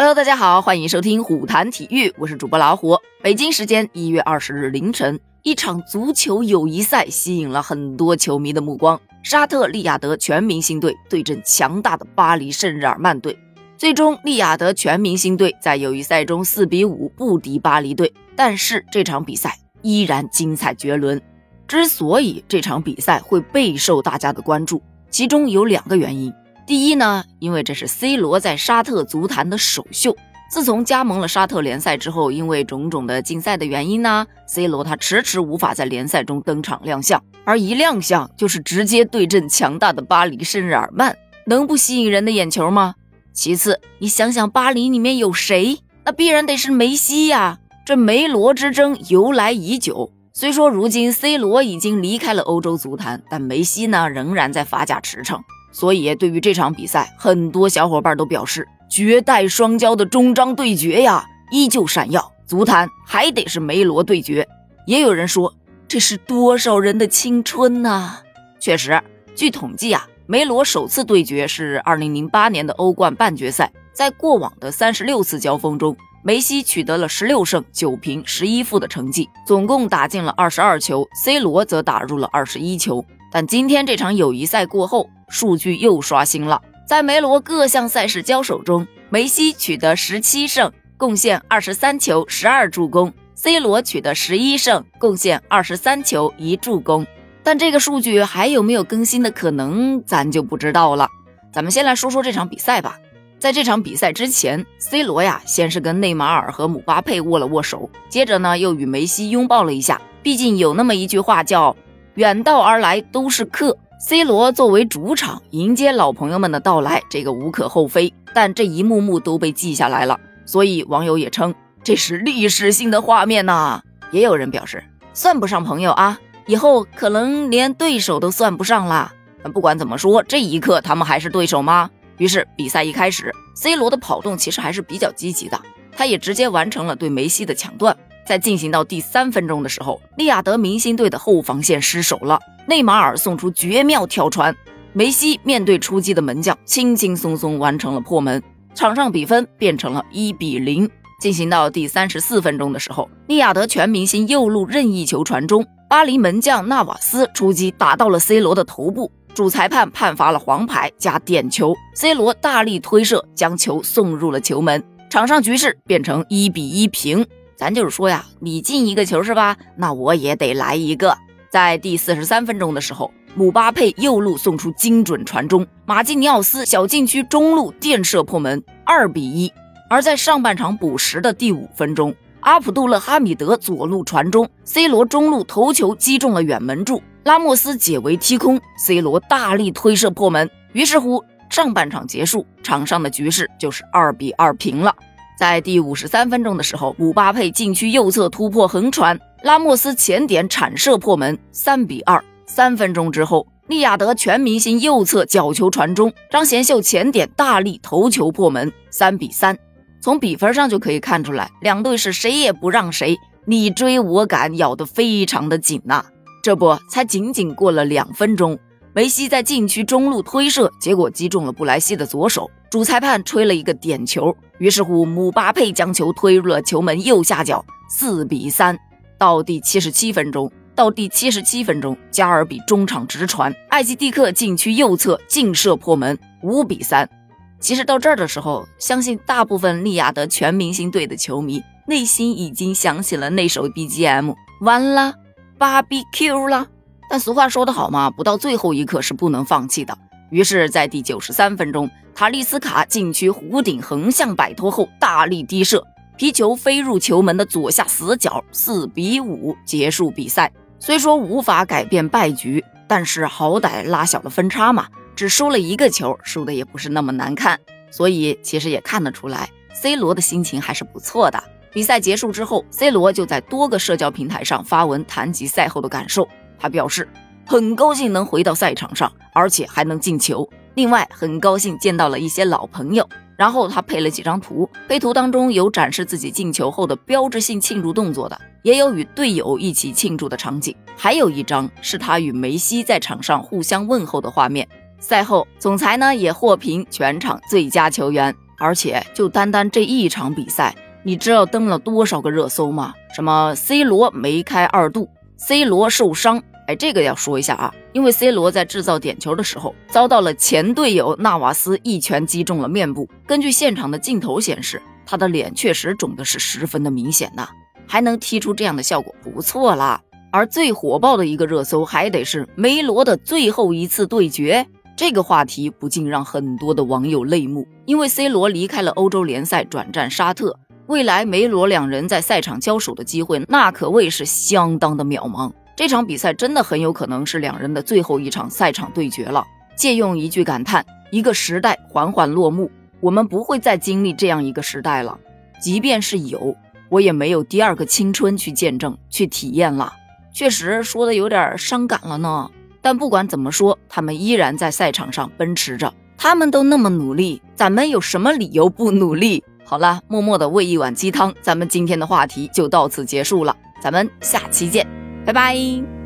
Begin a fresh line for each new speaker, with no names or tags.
Hello，大家好，欢迎收听虎谈体育，我是主播老虎。北京时间一月二十日凌晨，一场足球友谊赛吸引了很多球迷的目光。沙特利雅得全明星队对阵强大的巴黎圣日耳曼队，最终利雅得全明星队在友谊赛中四比五不敌巴黎队。但是这场比赛依然精彩绝伦。之所以这场比赛会备受大家的关注，其中有两个原因。第一呢，因为这是 C 罗在沙特足坛的首秀。自从加盟了沙特联赛之后，因为种种的禁赛的原因呢，C 罗他迟迟无法在联赛中登场亮相，而一亮相就是直接对阵强大的巴黎圣日耳曼，能不吸引人的眼球吗？其次，你想想巴黎里面有谁？那必然得是梅西呀！这梅罗之争由来已久，虽说如今 C 罗已经离开了欧洲足坛，但梅西呢仍然在法甲驰骋。所以，对于这场比赛，很多小伙伴都表示，绝代双骄的终章对决呀，依旧闪耀。足坛还得是梅罗对决。也有人说，这是多少人的青春呐！确实，据统计啊，梅罗首次对决是2008年的欧冠半决赛，在过往的36次交锋中，梅西取得了16胜9平11负的成绩，总共打进了22球，C 罗则打入了21球。但今天这场友谊赛过后，数据又刷新了。在梅罗各项赛事交手中，梅西取得十七胜，贡献二十三球、十二助攻；C 罗取得十一胜，贡献二十三球、一助攻。但这个数据还有没有更新的可能，咱就不知道了。咱们先来说说这场比赛吧。在这场比赛之前，C 罗呀，先是跟内马尔和姆巴佩握了握手，接着呢，又与梅西拥抱了一下。毕竟有那么一句话叫。远道而来都是客，C 罗作为主场迎接老朋友们的到来，这个无可厚非。但这一幕幕都被记下来了，所以网友也称这是历史性的画面呐。也有人表示算不上朋友啊，以后可能连对手都算不上啦。但不管怎么说，这一刻他们还是对手吗？于是比赛一开始，C 罗的跑动其实还是比较积极的，他也直接完成了对梅西的抢断。在进行到第三分钟的时候，利雅得明星队的后防线失守了。内马尔送出绝妙跳传，梅西面对出击的门将，轻轻松松完成了破门。场上比分变成了一比零。进行到第三十四分钟的时候，利雅得全明星右路任意球传中，巴黎门将纳瓦斯出击打到了 C 罗的头部，主裁判判罚了黄牌加点球。C 罗大力推射，将球送入了球门。场上局势变成一比一平。咱就是说呀，你进一个球是吧？那我也得来一个。在第四十三分钟的时候，姆巴佩右路送出精准传中，马基尼奥斯小禁区中路垫射破门，二比一。而在上半场补时的第五分钟，阿卜杜勒哈米德左路传中，C 罗中路头球击中了远门柱，拉莫斯解围踢空，C 罗大力推射破门。于是乎，上半场结束，场上的局势就是二比二平了。在第五十三分钟的时候，姆巴佩禁区右侧突破横传，拉莫斯前点铲射破门，三比二。三分钟之后，利雅得全明星右侧角球传中，张贤秀前点大力头球破门，三比三。从比分上就可以看出来，两队是谁也不让谁，你追我赶，咬得非常的紧呐。这不，才仅仅过了两分钟，梅西在禁区中路推射，结果击中了布莱希的左手。主裁判吹了一个点球，于是乎姆巴佩将球推入了球门右下角，四比三。到第七十七分钟，到第七十七分钟，加尔比中场直传，艾吉蒂克禁区右侧劲射破门，五比三。其实到这儿的时候，相信大部分利雅得全明星队的球迷内心已经响起了那首 BGM，完了，BBQ 了。但俗话说得好嘛，不到最后一刻是不能放弃的。于是，在第九十三分钟，塔利斯卡禁区弧顶横向摆脱后，大力低射，皮球飞入球门的左下死角，四比五结束比赛。虽说无法改变败局，但是好歹拉小了分差嘛，只输了一个球，输的也不是那么难看。所以其实也看得出来，C 罗的心情还是不错的。比赛结束之后，C 罗就在多个社交平台上发文谈及赛后的感受，他表示。很高兴能回到赛场上，而且还能进球。另外，很高兴见到了一些老朋友。然后他配了几张图，配图当中有展示自己进球后的标志性庆祝动作的，也有与队友一起庆祝的场景，还有一张是他与梅西在场上互相问候的画面。赛后，总裁呢也获评全场最佳球员。而且就单单这一场比赛，你知道登了多少个热搜吗？什么 C 罗梅开二度，C 罗受伤。哎，这个要说一下啊，因为 C 罗在制造点球的时候，遭到了前队友纳瓦斯一拳击中了面部。根据现场的镜头显示，他的脸确实肿的是十分的明显呐，还能踢出这样的效果，不错啦。而最火爆的一个热搜，还得是梅罗的最后一次对决。这个话题不禁让很多的网友泪目，因为 C 罗离开了欧洲联赛，转战沙特，未来梅罗两人在赛场交手的机会，那可谓是相当的渺茫。这场比赛真的很有可能是两人的最后一场赛场对决了。借用一句感叹，一个时代缓缓落幕，我们不会再经历这样一个时代了。即便是有，我也没有第二个青春去见证、去体验了。确实说的有点伤感了呢。但不管怎么说，他们依然在赛场上奔驰着。他们都那么努力，咱们有什么理由不努力？好了，默默的喂一碗鸡汤，咱们今天的话题就到此结束了。咱们下期见，拜拜。